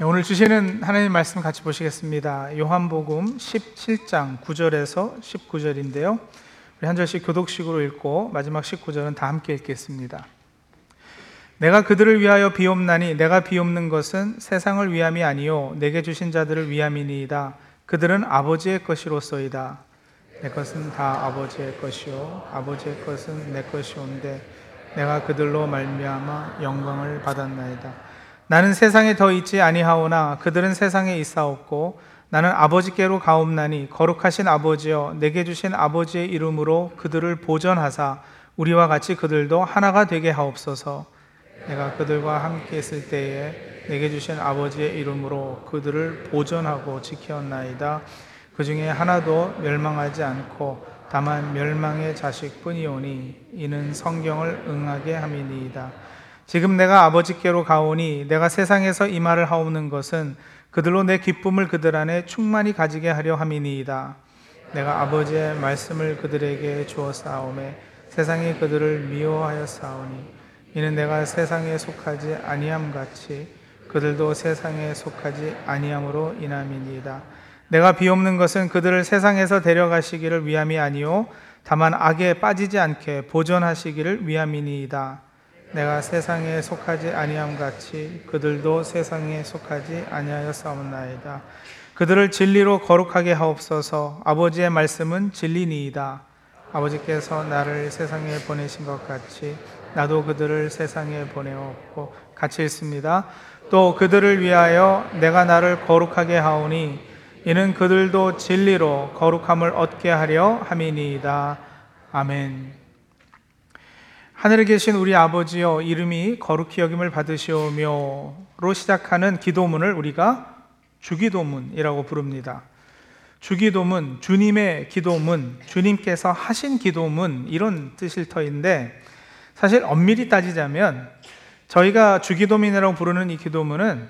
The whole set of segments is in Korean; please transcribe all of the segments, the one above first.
네, 오늘 주시는 하나님 말씀 같이 보시겠습니다. 요한복음 17장 9절에서 19절인데요. 우리 한 절씩 교독식으로 읽고 마지막 19절은 다 함께 읽겠습니다. 내가 그들을 위하여 비옵나니 내가 비옵는 것은 세상을 위함이 아니요 내게 주신 자들을 위함이니이다. 그들은 아버지의 것이로소이다. 내 것은 다 아버지의 것이요 아버지의 것은 내 것이온데 내가 그들로 말미암아 영광을 받았나이다. 나는 세상에 더 있지 아니하오나 그들은 세상에 있사옵고 나는 아버지께로 가옵나니 거룩하신 아버지여 내게 주신 아버지의 이름으로 그들을 보전하사 우리와 같이 그들도 하나가 되게 하옵소서. 내가 그들과 함께 있을 때에 내게 주신 아버지의 이름으로 그들을 보전하고 지켰나이다. 그 중에 하나도 멸망하지 않고 다만 멸망의 자식뿐이오니 이는 성경을 응하게 함이니이다 지금 내가 아버지께로 가오니 내가 세상에서 이 말을 하오는 것은 그들로 내 기쁨을 그들 안에 충만히 가지게 하려 함이니이다. 내가 아버지의 말씀을 그들에게 주었사오매 세상이 그들을 미워하였사오니 이는 내가 세상에 속하지 아니함 같이 그들도 세상에 속하지 아니함으로 인함이니이다. 내가 비옵는 것은 그들을 세상에서 데려가시기를 위함이 아니요 다만 악에 빠지지 않게 보존하시기를 위함이니이다. 내가 세상에 속하지 아니함 같이 그들도 세상에 속하지 아니하였사옵나이다. 그들을 진리로 거룩하게 하옵소서. 아버지의 말씀은 진리니이다. 아버지께서 나를 세상에 보내신 것 같이 나도 그들을 세상에 보내었고 같이 읽습니다. 또 그들을 위하여 내가 나를 거룩하게 하오니 이는 그들도 진리로 거룩함을 얻게 하려 함이니이다. 아멘. 하늘에 계신 우리 아버지여 이름이 거룩히 여김을 받으시오며로 시작하는 기도문을 우리가 주기도문이라고 부릅니다. 주기도문, 주님의 기도문, 주님께서 하신 기도문 이런 뜻일 터인데 사실 엄밀히 따지자면 저희가 주기도문이라고 부르는 이 기도문은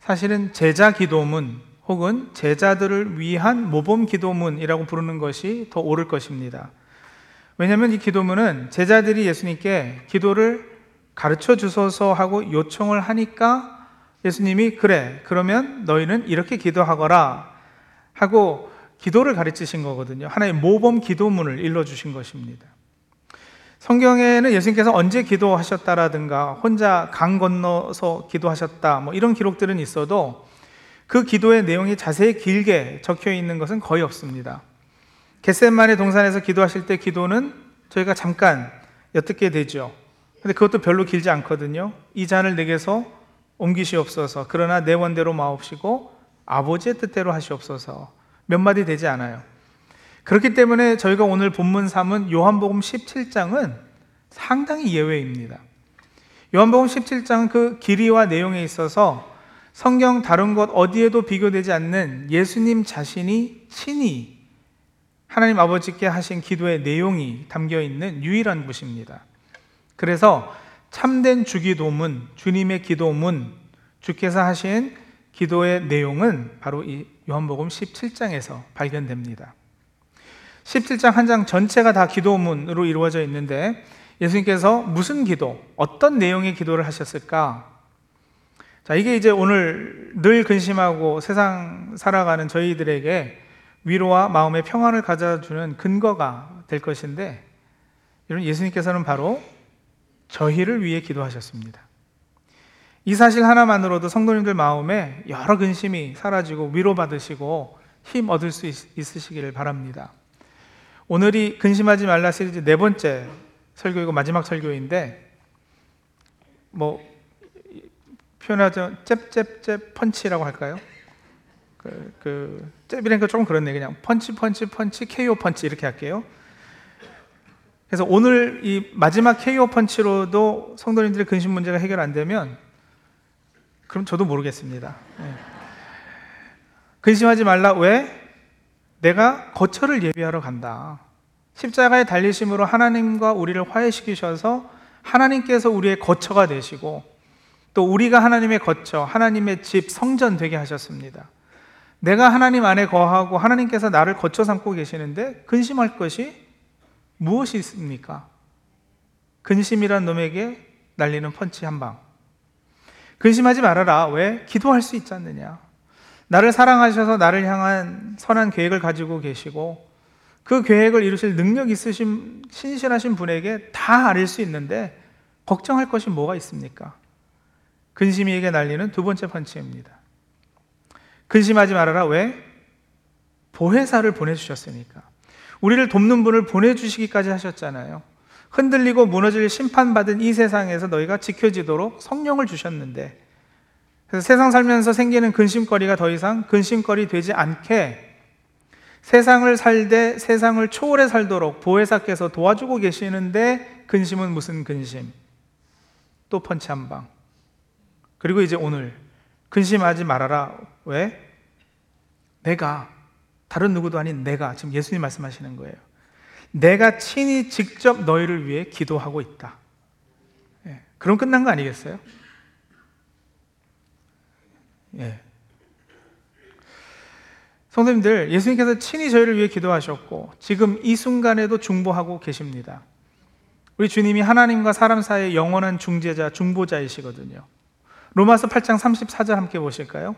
사실은 제자 기도문 혹은 제자들을 위한 모범 기도문이라고 부르는 것이 더 옳을 것입니다. 왜냐하면 이 기도문은 제자들이 예수님께 기도를 가르쳐 주소서 하고 요청을 하니까 예수님이 그래, 그러면 너희는 이렇게 기도하거라 하고 기도를 가르치신 거거든요. 하나의 모범 기도문을 일러 주신 것입니다. 성경에는 예수님께서 언제 기도하셨다라든가 혼자 강 건너서 기도하셨다 뭐 이런 기록들은 있어도 그 기도의 내용이 자세히 길게 적혀 있는 것은 거의 없습니다. 겟셋만의 동산에서 기도하실 때 기도는 저희가 잠깐 엿듣게 되죠. 근데 그것도 별로 길지 않거든요. 이 잔을 내게서 옮기시옵소서. 그러나 내 원대로 마옵시고 아버지의 뜻대로 하시옵소서. 몇 마디 되지 않아요. 그렇기 때문에 저희가 오늘 본문 3은 요한복음 17장은 상당히 예외입니다. 요한복음 17장은 그 길이와 내용에 있어서 성경 다른 것 어디에도 비교되지 않는 예수님 자신이 친히 하나님 아버지께 하신 기도의 내용이 담겨 있는 유일한 곳입니다. 그래서 참된 주기도문, 주님의 기도문, 주께서 하신 기도의 내용은 바로 이 요한복음 17장에서 발견됩니다. 17장 한 장 전체가 다 기도문으로 이루어져 있는데 예수님께서 무슨 기도, 어떤 내용의 기도를 하셨을까? 자, 이게 이제 오늘 늘 근심하고 세상 살아가는 저희들에게 위로와 마음의 평안을 가져주는 근거가 될 것인데 여러분 예수님께서는 바로 저희를 위해 기도하셨습니다. 이 사실 하나만으로도 성도님들 마음에 여러 근심이 사라지고 위로받으시고 힘 얻을 수 있, 으시기를 바랍니다. 오늘이 근심하지 말라 시리즈 네 번째 설교이고 마지막 설교인데 뭐 표현하죠 잽잽잽 펀치라고 할까요? 그, 그 잽이라니까 조금 그렇네 그냥 펀치 펀치 펀치 KO 펀치 이렇게 할게요. 그래서 오늘 이 마지막 KO 펀치로도 성도님들의 근심 문제가 해결 안 되면 그럼 저도 모르겠습니다. 네. 근심하지 말라 왜? 내가 거처를 예비하러 간다. 십자가의 달리심으로 하나님과 우리를 화해시키셔서 하나님께서 우리의 거처가 되시고 또 우리가 하나님의 거처, 하나님의 집, 성전 되게 하셨습니다. 내가 하나님 안에 거하고 하나님께서 나를 거쳐 삼고 계시는데 근심할 것이 무엇이 있습니까? 근심이란 놈에게 날리는 펀치 한 방. 근심하지 말아라. 왜? 기도할 수 있지 않느냐. 나를 사랑하셔서 나를 향한 선한 계획을 가지고 계시고 그 계획을 이루실 능력 있으신 신실하신 분에게 다 아릴 수 있는데 걱정할 것이 뭐가 있습니까? 근심이에게 날리는 두 번째 펀치입니다. 근심하지 말아라. 왜? 보혜사를 보내주셨으니까. 우리를 돕는 분을 보내주시기까지 하셨잖아요. 흔들리고 무너질 심판받은 이 세상에서 너희가 지켜지도록 성령을 주셨는데, 그래서 세상 살면서 생기는 근심거리가 더 이상 근심거리 되지 않게 세상을 살되 세상을 초월해 살도록 보혜사께서 도와주고 계시는데 근심은 무슨 근심? 또 펀치 한 방. 그리고 이제 오늘 근심하지 말아라. 왜? 내가 다른 누구도 아닌 내가 지금 예수님 말씀하시는 거예요. 내가 친히 직접 너희를 위해 기도하고 있다. 예, 그럼 끝난 거 아니겠어요? 예. 성도님들, 예수님께서 친히 저희를 위해 기도하셨고, 지금 이 순간에도 중보하고 계십니다. 우리 주님이 하나님과 사람 사이의 영원한 중재자, 중보자이시거든요. 로마서 8장 34절 함께 보실까요?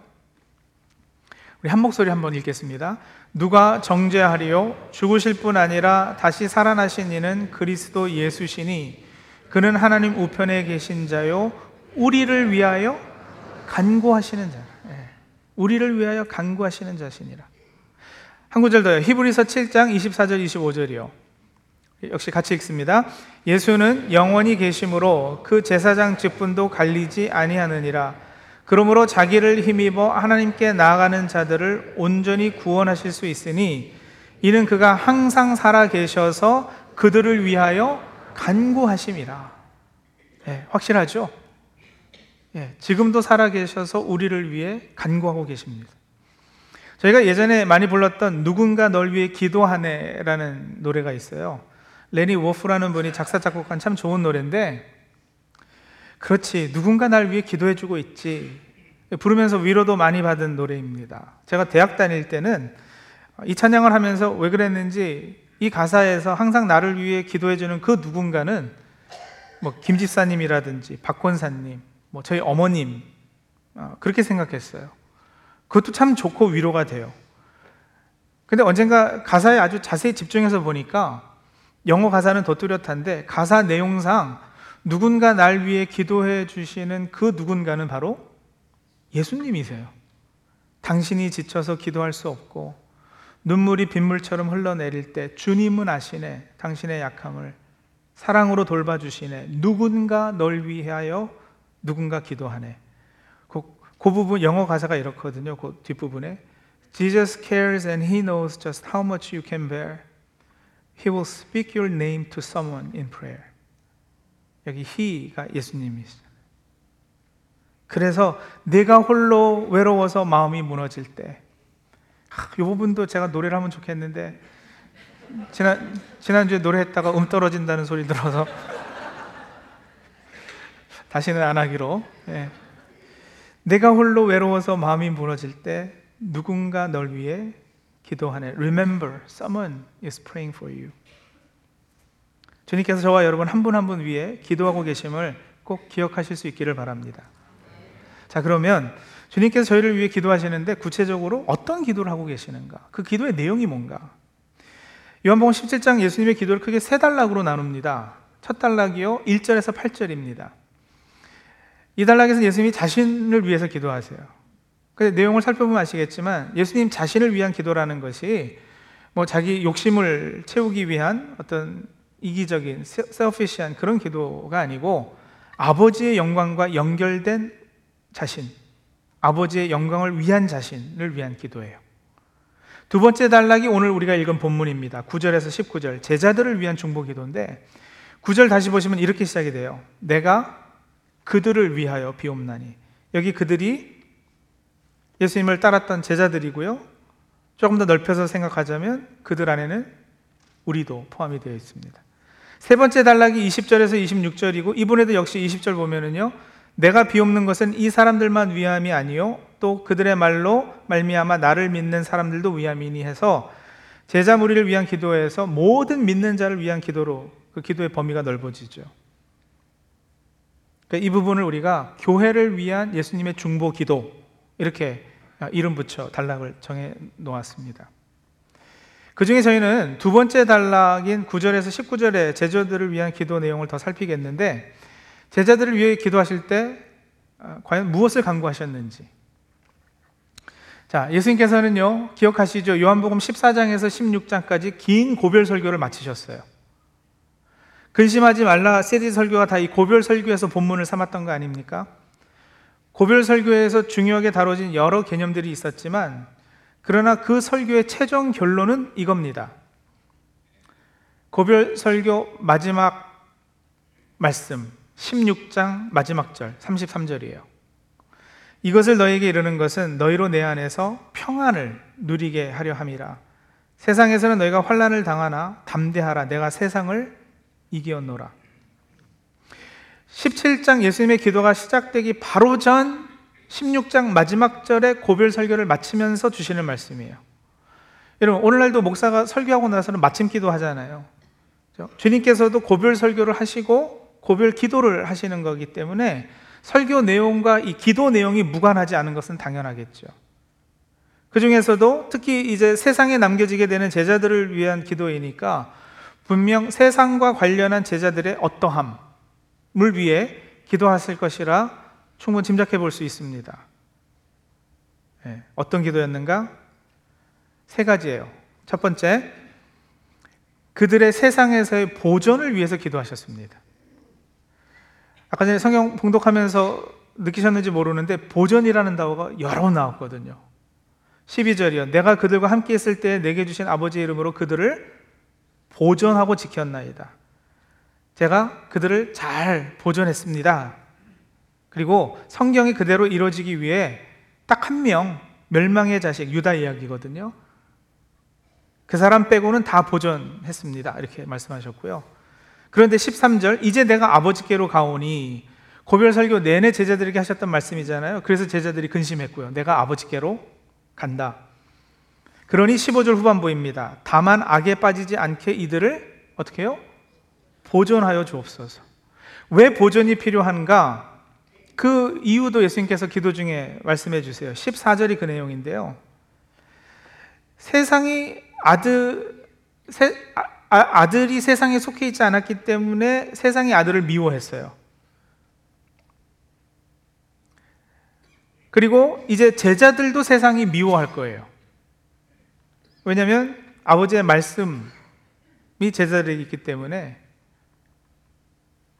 우리 한 목소리 한번 읽겠습니다. 누가 정죄하리요? 죽으실 뿐 아니라 다시 살아나신 이는 그리스도 예수시니 그는 하나님 우편에 계신 자요. 우리를 위하여 간구하시는 자. 예. 우리를 위하여 간구하시는 자시니라. 한 구절 더요. 히브리서 7장 24절 25절이요. 역시 같이 읽습니다. 예수는 영원히 계심으로 그 제사장 직분도 갈리지 아니하느니라. 그러므로 자기를 힘입어 하나님께 나아가는 자들을 온전히 구원하실 수 있으니 이는 그가 항상 살아 계셔서 그들을 위하여 간구하심이라. 예, 확실하죠? 예, 지금도 살아 계셔서 우리를 위해 간구하고 계십니다. 저희가 예전에 많이 불렀던 누군가 널 위해 기도하네라는 노래가 있어요. 레니 워프라는 분이 작사 작곡한 참 좋은 노래인데 그렇지 누군가 날 위해 기도해주고 있지 부르면서 위로도 많이 받은 노래입니다. 제가 대학 다닐 때는 이 찬양을 하면서 왜 그랬는지 이 가사에서 항상 나를 위해 기도해주는 그 누군가는 뭐 김집사님이라든지 박권사님, 뭐 저희 어머님 어, 그렇게 생각했어요. 그것도 참 좋고 위로가 돼요. 근데 언젠가 가사에 아주 자세히 집중해서 보니까 영어 가사는 더 뚜렷한데 가사 내용상 누군가 날 위해 기도해 주시는 그 누군가는 바로 예수님이세요. 당신이 지쳐서 기도할 수 없고 눈물이 빗물처럼 흘러내릴 때 주님은 아시네. 당신의 약함을 사랑으로 돌봐주시네. 누군가 널 위하여 누군가 기도하네. 그, 그 부분 영어 가사가 이렇거든요. 그 뒷부분에 Jesus cares and he knows just how much you can bear. He will speak your name to someone in prayer. 여기 he가 예수님이시죠. 그래서 내가 홀로 외로워서 마음이 무너질 때, 이 부분도 제가 노래를 하면 좋겠는데, 지난, 지난주에 노래했다가 음 떨어진다는 소리 들어서, 다시는 안 하기로. 예. 내가 홀로 외로워서 마음이 무너질 때, 누군가 널 위해 기도하네. Remember, someone is praying for you. 주님께서 저와 여러분 한 분 한 분 위해 기도하고 계심을 꼭 기억하실 수 있기를 바랍니다. 자, 그러면 주님께서 저희를 위해 기도하시는데 구체적으로 어떤 기도를 하고 계시는가? 그 기도의 내용이 뭔가? 요한복음 17장 예수님의 기도를 크게 세 단락으로 나눕니다. 첫 단락이요, 1절에서 8절입니다. 이 단락에서 예수님이 자신을 위해서 기도하세요. 근데 내용을 살펴보면 아시겠지만 예수님 자신을 위한 기도라는 것이 뭐 자기 욕심을 채우기 위한 어떤 이기적인 셀피시한 그런 기도가 아니고 아버지의 영광과 연결된 자신, 아버지의 영광을 위한 자신을 위한 기도예요. 두 번째 단락이 오늘 우리가 읽은 본문입니다. 9절에서 19절. 제자들을 위한 중보 기도인데 9절 다시 보시면 이렇게 시작이 돼요. 내가 그들을 위하여 비옵나니. 여기 그들이 예수님을 따랐던 제자들이고요. 조금 더 넓혀서 생각하자면 그들 안에는 우리도 포함이 되어 있습니다. 세 번째 단락이 20절에서 26절이고 이번에도 역시 20절 보면은요. 내가 비옵는 것은 이 사람들만 위함이 아니요 또 그들의 말로 말미암아 나를 믿는 사람들도 위함이니 해서 제자 무리를 위한 기도에서 모든 믿는 자를 위한 기도로 그 기도의 범위가 넓어지죠. 그러니까 이 부분을 우리가 교회를 위한 예수님의 중보 기도 이렇게 이름 붙여 단락을 정해 놓았습니다. 그 중에 저희는 두 번째 단락인 9절에서 19절의 제자들을 위한 기도 내용을 더 살피겠는데 제자들을 위해 기도하실 때 아, 과연 무엇을 간구하셨는지 자, 예수님께서는요, 기억하시죠? 요한복음 14장에서 16장까지 긴 고별 설교를 마치셨어요. 근심하지 말라 세디 설교가 다 이 고별 설교에서 본문을 삼았던 거 아닙니까? 고별 설교에서 중요하게 다뤄진 여러 개념들이 있었지만 그러나 그 설교의 최종 결론은 이겁니다. 고별 설교 마지막 말씀 16장 마지막 절 33절이에요. 이것을 너에게 이르는 것은 너희로 내 안에서 평안을 누리게 하려 함이라. 세상에서는 너희가 환난을 당하나 담대하라 내가 세상을 이기었노라. 17장 예수님의 기도가 시작되기 바로 전 16장 마지막 절에 고별 설교를 마치면서 주시는 말씀이에요. 여러분, 오늘날도 목사가 설교하고 나서는 마침 기도 하잖아요. 주님께서도 고별 설교를 하시고 고별 기도를 하시는 거기 때문에 설교 내용과 이 기도 내용이 무관하지 않은 것은 당연하겠죠. 그 중에서도 특히 이제 세상에 남겨지게 되는 제자들을 위한 기도이니까 분명 세상과 관련한 제자들의 어떠함을 위해 기도하실 것이라 충분히 짐작해 볼 수 있습니다. 네, 어떤 기도였는가? 세 가지예요. 첫 번째, 그들의 세상에서의 보존을 위해서 기도하셨습니다. 아까 전에 성경 봉독하면서 느끼셨는지 모르는데 보존이라는 단어가 여러 번 나왔거든요. 12절이요. 내가 그들과 함께 있을 때 내게 주신 아버지의 이름으로 그들을 보존하고 지켰나이다. 제가 그들을 잘 보존했습니다. 그리고 성경이 그대로 이루어지기 위해 딱 한 명, 멸망의 자식, 유다 이야기거든요. 그 사람 빼고는 다 보존했습니다. 이렇게 말씀하셨고요. 그런데 13절, 이제 내가 아버지께로 가오니, 고별 설교 내내 제자들에게 하셨던 말씀이잖아요. 그래서 제자들이 근심했고요. 내가 아버지께로 간다. 그러니 15절 후반부입니다. 다만 악에 빠지지 않게 이들을 어떻게 해요? 보존하여 주옵소서. 왜 보존이 필요한가? 그 이유도 예수님께서 기도 중에 말씀해 주세요. 14절이 그 내용인데요. 세상이 아들, 세, 아, 들이 세상에 속해 있지 않았기 때문에 세상이 아들을 미워했어요. 그리고 이제 제자들도 세상이 미워할 거예요. 왜냐하면 아버지의 말씀이 제자들에게 있기 때문에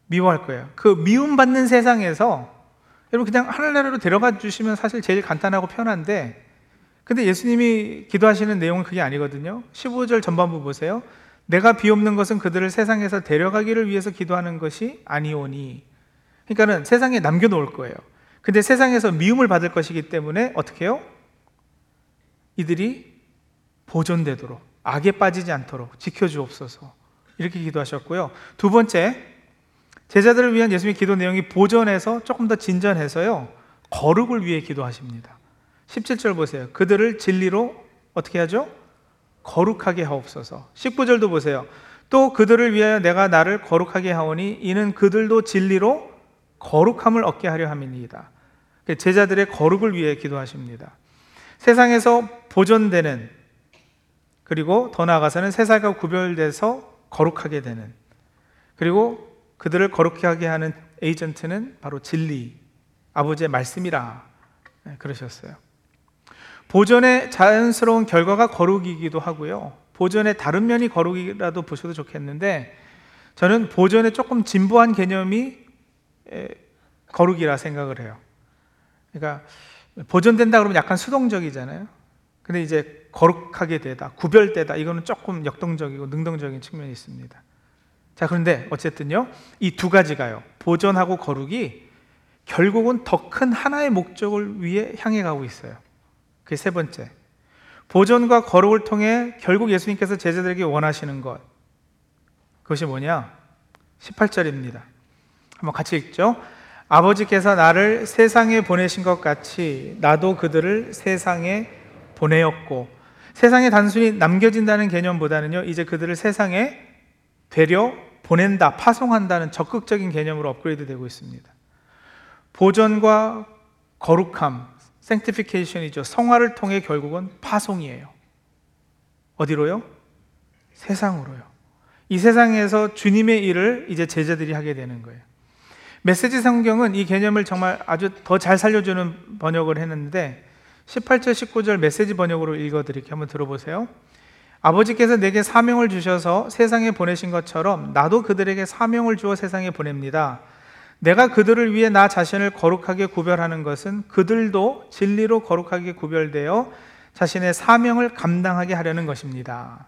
미워할 거예요. 그 미움받는 세상에서 여러분 그냥 하늘나라로 데려가 주시면 사실 제일 간단하고 편한데 근데 예수님이 기도하시는 내용은 그게 아니거든요. 15절 전반부 보세요. 내가 비옵는 것은 그들을 세상에서 데려가기를 위해서 기도하는 것이 아니오니. 그러니까는 세상에 남겨 놓을 거예요. 근데 세상에서 미움을 받을 것이기 때문에 어떻게 해요? 이들이 보존되도록 악에 빠지지 않도록 지켜 주옵소서. 이렇게 기도하셨고요. 두 번째, 제자들을 위한 예수님의 기도 내용이 보존해서 조금 더 진전해서요. 거룩을 위해 기도하십니다. 17절 보세요. 그들을 진리로 어떻게 하죠? 거룩하게 하옵소서. 19절도 보세요. 또 그들을 위하여 내가 나를 거룩하게 하오니 이는 그들도 진리로 거룩함을 얻게 하려 함이니이다. 제자들의 거룩을 위해 기도하십니다. 세상에서 보존되는 그리고 더 나아가서는 세상과 구별돼서 거룩하게 되는 그리고 그들을 거룩해 하게 하는 에이전트는 바로 진리, 아버지의 말씀이라 네, 그러셨어요. 보존의 자연스러운 결과가 거룩이기도 하고요. 보존의 다른 면이 거룩이라도 보셔도 좋겠는데 저는 보존의 조금 진보한 개념이 거룩이라 생각을 해요. 그러니까 보존된다 그러면 약간 수동적이잖아요. 근데 이제 거룩하게 되다, 구별되다 이거는 조금 역동적이고 능동적인 측면이 있습니다. 자, 그런데 어쨌든요, 이 두 가지가요, 보존하고 거룩이 결국은 더 큰 하나의 목적을 위해 향해 가고 있어요. 그게 세 번째. 보존과 거룩을 통해 결국 예수님께서 제자들에게 원하시는 것. 그것이 뭐냐? 18절입니다. 한번 같이 읽죠. 아버지께서 나를 세상에 보내신 것 같이 나도 그들을 세상에 보내었고, 세상에 단순히 남겨진다는 개념보다는요, 이제 그들을 세상에 되려 보낸다, 파송한다는 적극적인 개념으로 업그레이드 되고 있습니다. 보전과 거룩함, sanctification이죠. 성화를 통해 결국은 파송이에요. 어디로요? 세상으로요. 이 세상에서 주님의 일을 이제 제자들이 하게 되는 거예요. 메시지 성경은 이 개념을 정말 아주 더 잘 살려주는 번역을 했는데 18절 19절 메시지 번역으로 읽어드릴게요. 한번 들어보세요. 아버지께서 내게 사명을 주셔서 세상에 보내신 것처럼 나도 그들에게 사명을 주어 세상에 보냅니다. 내가 그들을 위해 나 자신을 거룩하게 구별하는 것은 그들도 진리로 거룩하게 구별되어 자신의 사명을 감당하게 하려는 것입니다.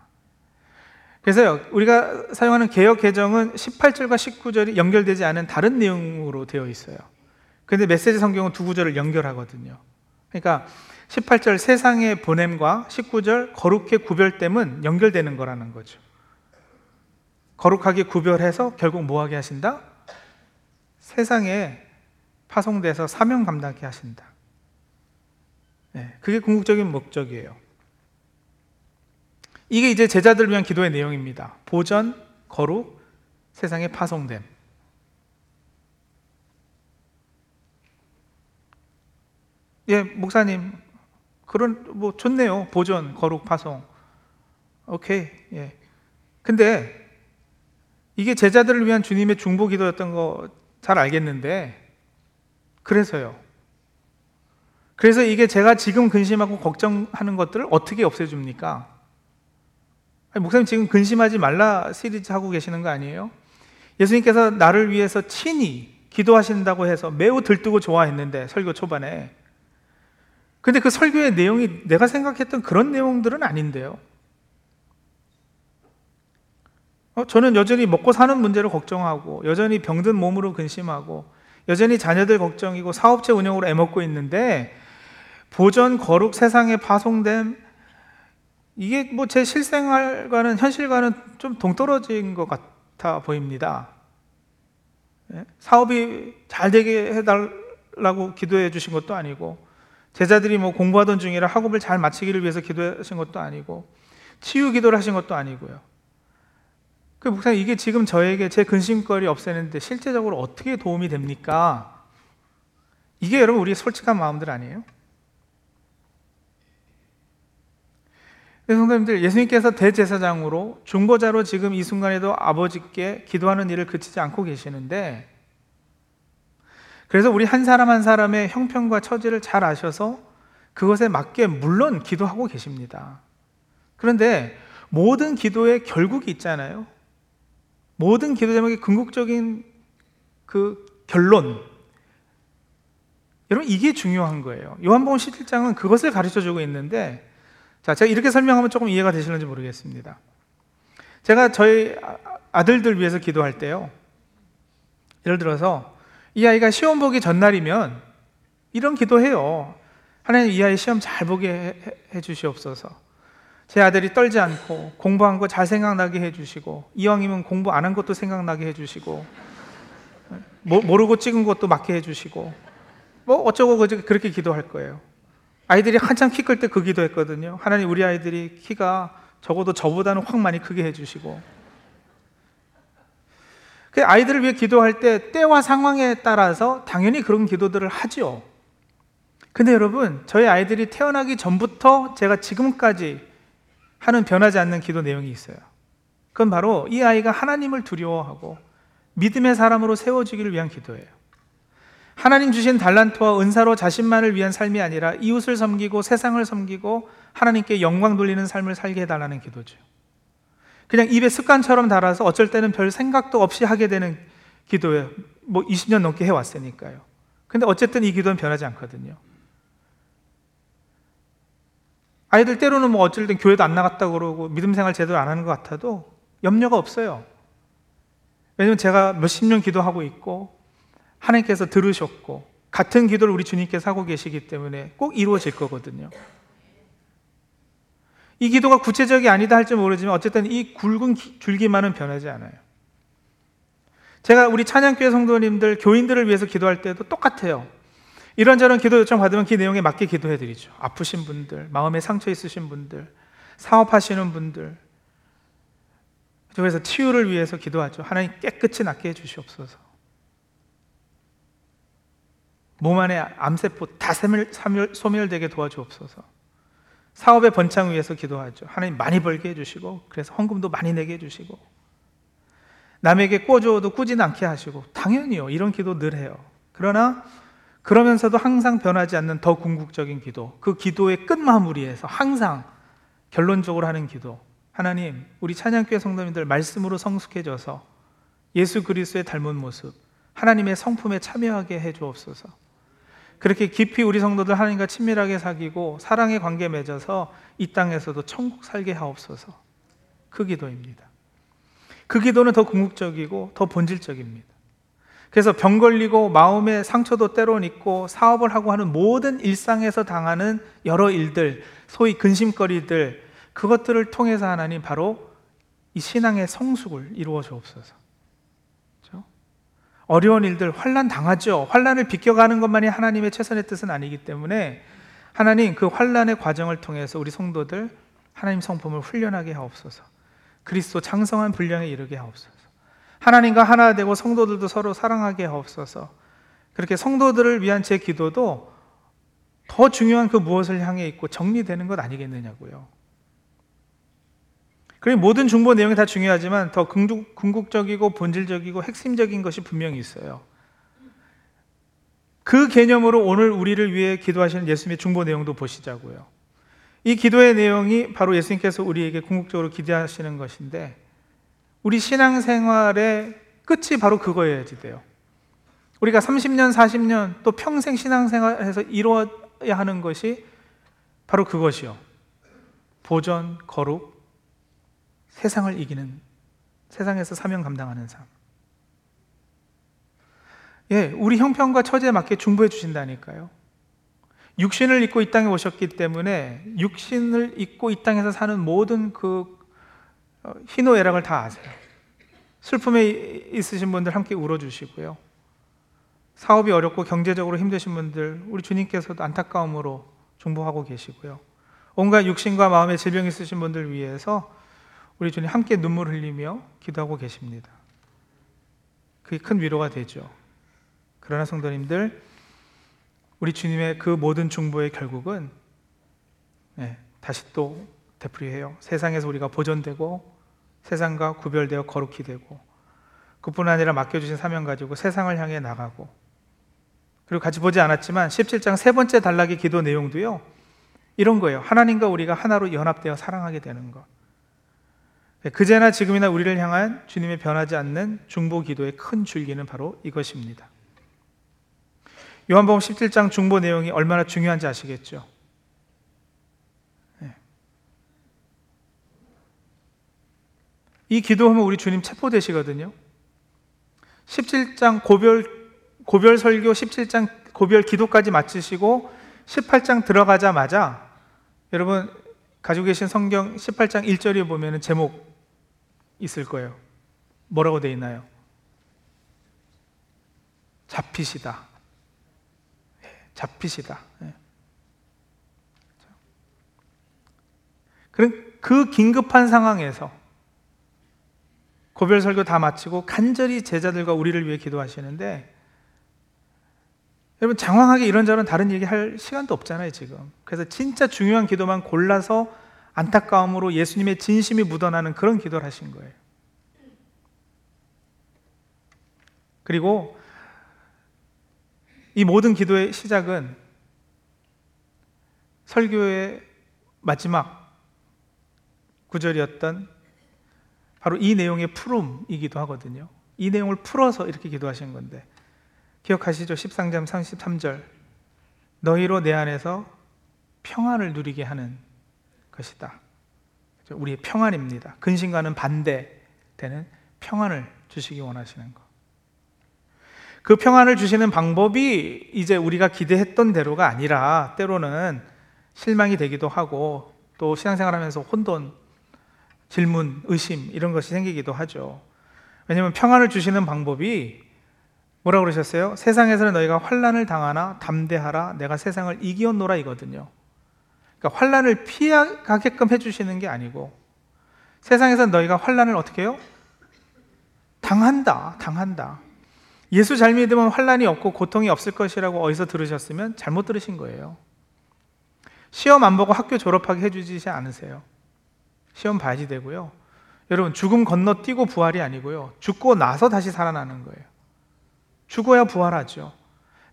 그래서 우리가 사용하는 개혁 개정은 18절과 19절이 연결되지 않은 다른 내용으로 되어 있어요. 그런데 메시지 성경은 두 구절을 연결하거든요. 그러니까 18절 세상의 보냄과 19절 거룩해 구별됨은 연결되는 거라는 거죠. 거룩하게 구별해서 결국 뭐 하게 하신다? 세상에 파송돼서 사명 감당케 하신다. 네, 그게 궁극적인 목적이에요. 이게 이제 제자들을 위한 기도의 내용입니다. 보전, 거룩, 세상에 파송됨. 예, 목사님, 그런, 뭐, 좋네요. 보전, 거룩, 파송. 오케이, 예. 근데, 이게 제자들을 위한 주님의 중보 기도였던 거 잘 알겠는데, 그래서요. 그래서 이게 제가 지금 근심하고 걱정하는 것들을 어떻게 없애 줍니까? 아니, 목사님 지금 근심하지 말라 시리즈 하고 계시는 거 아니에요? 예수님께서 나를 위해서 친히 기도하신다고 해서 매우 들뜨고 좋아했는데 설교 초반에 근데 그 설교의 내용이 내가 생각했던 그런 내용들은 아닌데요. 어, 저는 여전히 먹고 사는 문제를 걱정하고 여전히 병든 몸으로 근심하고 여전히 자녀들 걱정이고 사업체 운영으로 애먹고 있는데 보전 거룩 세상에 파송된 이게 뭐 제 실생활과는 현실과는 좀 동떨어진 것 같아 보입니다. 예? 사업이 잘 되게 해달라고 기도해 주신 것도 아니고 제자들이 뭐 공부하던 중이라 학업을 잘 마치기를 위해서 기도하신 것도 아니고 치유 기도를 하신 것도 아니고요. 그 목사님 이게 지금 저에게 제 근심거리 없애는데 실제적으로 어떻게 도움이 됩니까? 이게 여러분 우리의 솔직한 마음들 아니에요? 성도님들 예수님께서 대제사장으로 중보자로 지금 이 순간에도 아버지께 기도하는 일을 그치지 않고 계시는데 그래서 우리 한 사람 한 사람의 형편과 처지를 잘 아셔서 그것에 맞게 물론 기도하고 계십니다. 그런데 모든 기도의 결국이 있잖아요. 모든 기도 제목의 궁극적인 그 결론. 여러분 이게 중요한 거예요. 요한복음 17장은 그것을 가르쳐 주고 있는데 자, 제가 이렇게 설명하면 조금 이해가 되시는지 모르겠습니다. 제가 저희 아, 아들들 위해서 기도할 때요. 예를 들어서 이 아이가 시험 보기 전날이면 이런 기도해요. 하나님 이 아이 시험 잘 보게 해, 주시옵소서. 제 아들이 떨지 않고 공부한 거 잘 생각나게 해 주시고 이왕이면 공부 안 한 것도 생각나게 해 주시고 모르고 찍은 것도 맞게 해 주시고 뭐 어쩌고 그렇게 기도할 거예요. 아이들이 한참 키클 때 그 기도했거든요. 하나님 우리 아이들이 키가 적어도 저보다는 확 많이 크게 해 주시고. 그 아이들을 위해 기도할 때 때와 상황에 따라서 당연히 그런 기도들을 하죠. 근데 여러분, 저희 아이들이 태어나기 전부터 제가 지금까지 하는 변하지 않는 기도 내용이 있어요. 그건 바로 이 아이가 하나님을 두려워하고 믿음의 사람으로 세워지기를 위한 기도예요. 하나님 주신 달란트와 은사로 자신만을 위한 삶이 아니라 이웃을 섬기고 세상을 섬기고 하나님께 영광 돌리는 삶을 살게 해달라는 기도죠. 그냥 입에 습관처럼 달아서 어쩔 때는 별 생각도 없이 하게 되는 기도예요. 뭐 20년 넘게 해왔으니까요. 근데 어쨌든 이 기도는 변하지 않거든요. 아이들 때로는 뭐 어쩔 땐 교회도 안 나갔다 그러고 믿음 생활 제대로 안 하는 것 같아도 염려가 없어요. 왜냐면 제가 몇십 년 기도하고 있고 하나님께서 들으셨고 같은 기도를 우리 주님께서 하고 계시기 때문에 꼭 이루어질 거거든요. 이 기도가 구체적이 아니다 할지 모르지만 어쨌든 이 굵은 줄기만은 변하지 않아요. 제가 우리 찬양교회 성도님들, 교인들을 위해서 기도할 때도 똑같아요. 이런저런 기도 요청 받으면 그 내용에 맞게 기도해 드리죠. 아프신 분들, 마음에 상처 있으신 분들, 사업하시는 분들. 그래서 치유를 위해서 기도하죠. 하나님 깨끗이 낫게 해 주시옵소서. 몸 안에 암세포 다 소멸, 소멸- 소멸되게 도와주옵소서. 사업의 번창 위해서 기도하죠. 하나님 많이 벌게 해주시고, 그래서 헌금도 많이 내게 해주시고, 남에게 꿔줘도 꾸지는 않게 하시고, 당연히요. 이런 기도 늘 해요. 그러나, 그러면서도 항상 변하지 않는 더 궁극적인 기도, 그 기도의 끝마무리에서 항상 결론적으로 하는 기도. 하나님, 우리 찬양교회 성도님들 말씀으로 성숙해져서 예수 그리스도의 닮은 모습, 하나님의 성품에 참여하게 해 주옵소서. 그렇게 깊이 우리 성도들 하나님과 친밀하게 사귀고 사랑의 관계 맺어서 이 땅에서도 천국 살게 하옵소서. 그 기도입니다. 그 기도는 더 궁극적이고 더 본질적입니다. 그래서 병 걸리고 마음의 상처도 때론 있고 사업을 하고 하는 모든 일상에서 당하는 여러 일들, 소위 근심거리들, 그것들을 통해서 하나님 바로 이 신앙의 성숙을 이루어 주옵소서. 어려운 일들 환란 당하죠. 환란을 비껴가는 것만이 하나님의 최선의 뜻은 아니기 때문에 하나님 그 환란의 과정을 통해서 우리 성도들 하나님 성품을 훈련하게 하옵소서. 그리스도 장성한 분량에 이르게 하옵소서. 하나님과 하나 되고 성도들도 서로 사랑하게 하옵소서. 그렇게 성도들을 위한 제 기도도 더 중요한 그 무엇을 향해 있고 정리되는 것 아니겠느냐고요. 그리고 모든 중보 내용이 다 중요하지만 더 궁극- 궁극적이고 본질적이고 핵심적인 것이 분명히 있어요. 그 개념으로 오늘 우리를 위해 기도하시는 예수님의 중보 내용도 보시자고요. 이 기도의 내용이 바로 예수님께서 우리에게 궁극적으로 기대하시는 것인데 우리 신앙생활의 끝이 바로 그거여야지 돼요. 우리가 30년, 40년 또 평생 신앙생활에서 이루어야 하는 것이 바로 그것이요. 보전, 거룩, 세상을 이기는 세상에서 사명 감당하는 삶. 예, 우리 형편과 처지에 맞게 중보해 주신다니까요. 육신을 입고 이 땅에 오셨기 때문에 육신을 입고 이 땅에서 사는 모든 그 어, 희노애락을 다 아세요. 슬픔에 있으신 분들 함께 울어주시고요. 사업이 어렵고 경제적으로 힘드신 분들 우리 주님께서도 안타까움으로 중보하고 계시고요. 온갖 육신과 마음의 질병 있으신 분들 위해서 우리 주님 함께 눈물 흘리며 기도하고 계십니다. 그게 큰 위로가 되죠. 그러나 성도님들, 우리 주님의 그 모든 중보의 결국은 네, 다시 또 되풀이해요. 세상에서 우리가 보존되고 세상과 구별되어 거룩히 되고 그뿐 아니라 맡겨주신 사명 가지고 세상을 향해 나가고 그리고 같이 보지 않았지만 17장 세 번째 단락의 기도 내용도요. 이런 거예요. 하나님과 우리가 하나로 연합되어 사랑하게 되는 것. 그제나 지금이나 우리를 향한 주님의 변하지 않는 중보 기도의 큰 줄기는 바로 이것입니다. 요한복음 17장 중보 내용이 얼마나 중요한지 아시겠죠? 네. 이 기도하면 우리 주님 체포되시거든요. 17장 고별 고별 설교 17장 고별 기도까지 마치시고 18장 들어가자마자 여러분 가지고 계신 성경 18장 1절에 보면 제목 있을 거예요. 뭐라고 되어 있나요? 잡히시다. 예, 잡히시다. 예. 그 긴급한 상황에서 고별 설교 다 마치고 간절히 제자들과 우리를 위해 기도하시는데 여러분 장황하게 이런저런 다른 얘기 할 시간도 없잖아요 지금 그래서 진짜 중요한 기도만 골라서 안타까움으로 예수님의 진심이 묻어나는 그런 기도를 하신 거예요 그리고 이 모든 기도의 시작은 설교의 마지막 구절이었던 바로 이 내용의 풀음이기도 하거든요 이 내용을 풀어서 이렇게 기도하신 건데 기억하시죠? 13장 33절. 너희로 내 안에서 평안을 누리게 하는 것이다. 우리의 평안입니다. 근심과는 반대되는 평안을 주시기 원하시는 것. 그 평안을 주시는 방법이 이제 우리가 기대했던 대로가 아니라 때로는 실망이 되기도 하고 또 신앙생활 하면서 혼돈, 질문, 의심 이런 것이 생기기도 하죠. 왜냐하면 평안을 주시는 방법이 뭐라고 그러셨어요? 세상에서는 너희가 환란을 당하나 담대하라 내가 세상을 이기었노라 이거든요. 그러니까 환란을 피하게끔 해 주시는 게 아니고 세상에서 너희가 환란을 어떻게 해요? 당한다. 당한다. 예수 잘 믿으면 환란이 없고 고통이 없을 것이라고 어디서 들으셨으면 잘못 들으신 거예요. 시험 안 보고 학교 졸업하게 해주지 않으세요. 시험 봐야지 되고요. 여러분 죽음 건너뛰고 부활이 아니고요. 죽고 나서 다시 살아나는 거예요. 죽어야 부활하죠.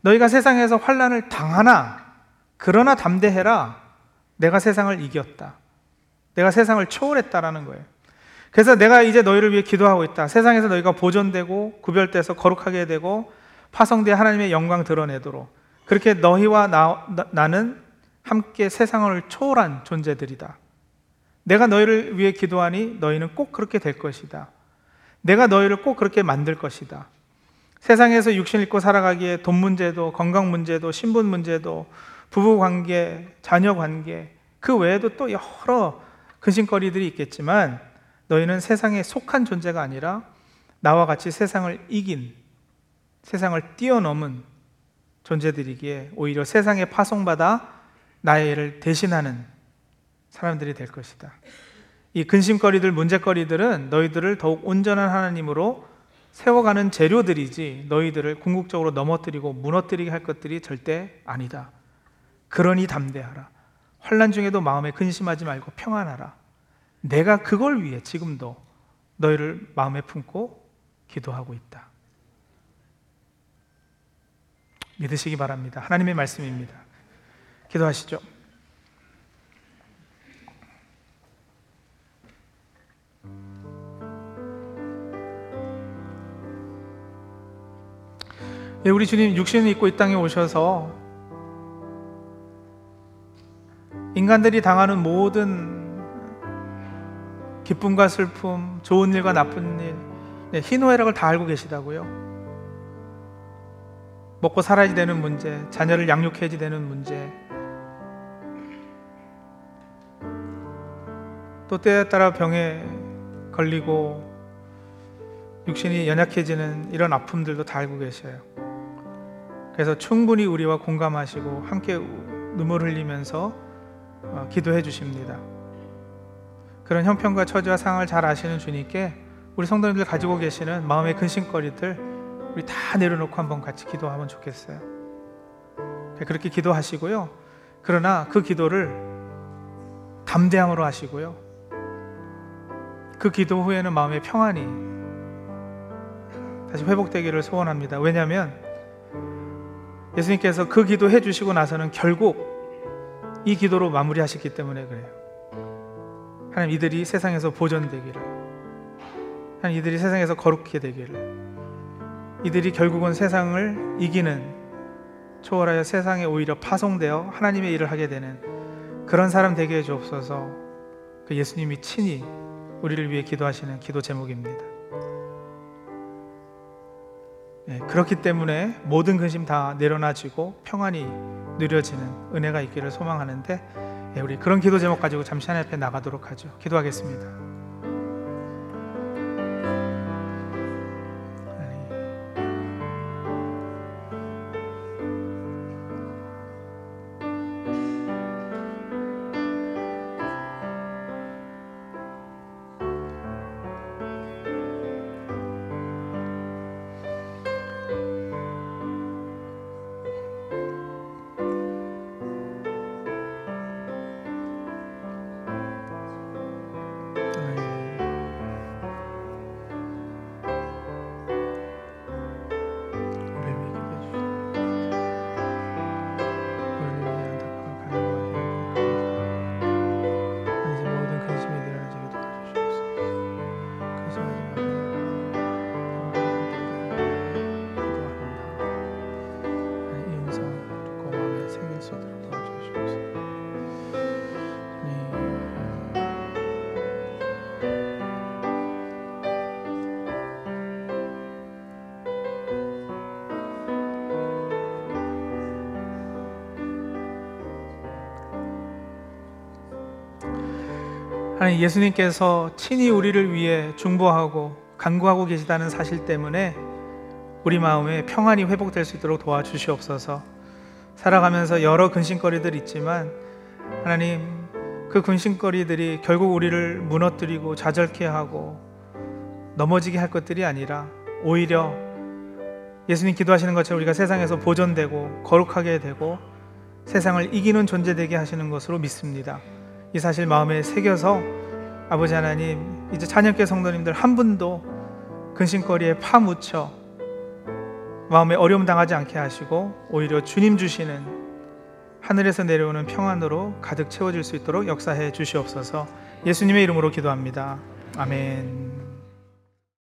너희가 세상에서 환란을 당하나 그러나 담대해라. 내가 세상을 이겼다. 내가 세상을 초월했다라는 거예요. 그래서 내가 이제 너희를 위해 기도하고 있다. 세상에서 너희가 보존되고 구별돼서 거룩하게 되고 파성돼 하나님의 영광 드러내도록 그렇게 너희와 나, 나 는 함께 세상을 초월한 존재들이다. 내가 너희를 위해 기도하니 너희는 꼭 그렇게 될 것이다. 내가 너희를 꼭 그렇게 만들 것이다. 세상에서 육신 잃고 살아가기에 돈 문제도 건강 문제도 신분 문제도 부부 관계, 자녀 관계 그 외에도 또 여러 근심거리들이 있겠지만 너희는 세상에 속한 존재가 아니라 나와 같이 세상을 이긴 세상을 뛰어넘은 존재들이기에 오히려 세상에 파송받아 나의 일을 대신하는 사람들이 될 것이다. 이 근심거리들, 문제거리들은 너희들을 더욱 온전한 하나님으로 세워가는 재료들이지 너희들을 궁극적으로 넘어뜨리고 무너뜨리게 할 것들이 절대 아니다. 그러니 담대하라. 환란 중에도 마음에 근심하지 말고 평안하라. 내가 그걸 위해 지금도 너희를 마음에 품고 기도하고 있다. 믿으시기 바랍니다. 하나님의 말씀입니다. 기도하시죠. 예, 우리 주님 육신을 입고 이 땅에 오셔서 인간들이 당하는 모든 기쁨과 슬픔, 좋은 일과 나쁜 일, 네, 희노애락을 다 알고 계시다고요. 먹고 살아야 되는 문제, 자녀를 양육해야 되는 문제, 또 때에 따라 병에 걸리고 육신이 연약해지는 이런 아픔들도 다 알고 계셔요. 그래서 충분히 우리와 공감하시고 함께 눈물 흘리면서 어, 기도해 주십니다. 그런 형편과 처지와 상황을 잘 아시는 주님께 우리 성도님들 가지고 계시는 마음의 근심거리들 우리 다 내려놓고 한번 같이 기도하면 좋겠어요. 네, 그렇게 기도하시고요. 그러나 그 기도를 담대함으로 하시고요. 그 기도 후에는 마음의 평안이 다시 회복되기를 소원합니다. 왜냐하면 예수님께서 그 기도 해 주시고 나서는 결국 이 기도로 마무리하셨기 때문에 그래요. 하나님 이들이 세상에서 보존되기를, 하나님 이들이 세상에서 거룩게 되기를, 이들이 결국은 세상을 이기는 초월하여 세상에 오히려 파송되어 하나님의 일을 하게 되는 그런 사람 되게 해 주옵소서. 그 예수님이 친히 우리를 위해 기도하시는 기도 제목입니다. 네, 그렇기 때문에 모든 근심 다 내려놔지고 평안이 누려지는 은혜가 있기를 소망하는데 네, 우리 그런 기도 제목 가지고 잠시 하나님 앞에 나가도록 하죠. 기도하겠습니다. 하나님 예수님께서 친히 우리를 위해 중보하고 간구하고 계시다는 사실 때문에 우리 마음에 평안이 회복될 수 있도록 도와주시옵소서. 살아가면서 여러 근심거리들 있지만 하나님 그 근심거리들이 결국 우리를 무너뜨리고 좌절케 하고 넘어지게 할 것들이 아니라 오히려 예수님 기도하시는 것처럼 우리가 세상에서 보존되고 거룩하게 되고 세상을 이기는 존재 되게 하시는 것으로 믿습니다. 이 사실 마음에 새겨서 아버지 하나님 이제 찬양교 성도님들 한 분도 근심거리에 파묻혀 마음에 어려움 당하지 않게 하시고 오히려 주님 주시는 하늘에서 내려오는 평안으로 가득 채워질 수 있도록 역사해 주시옵소서 예수님의 이름으로 기도합니다. 아멘.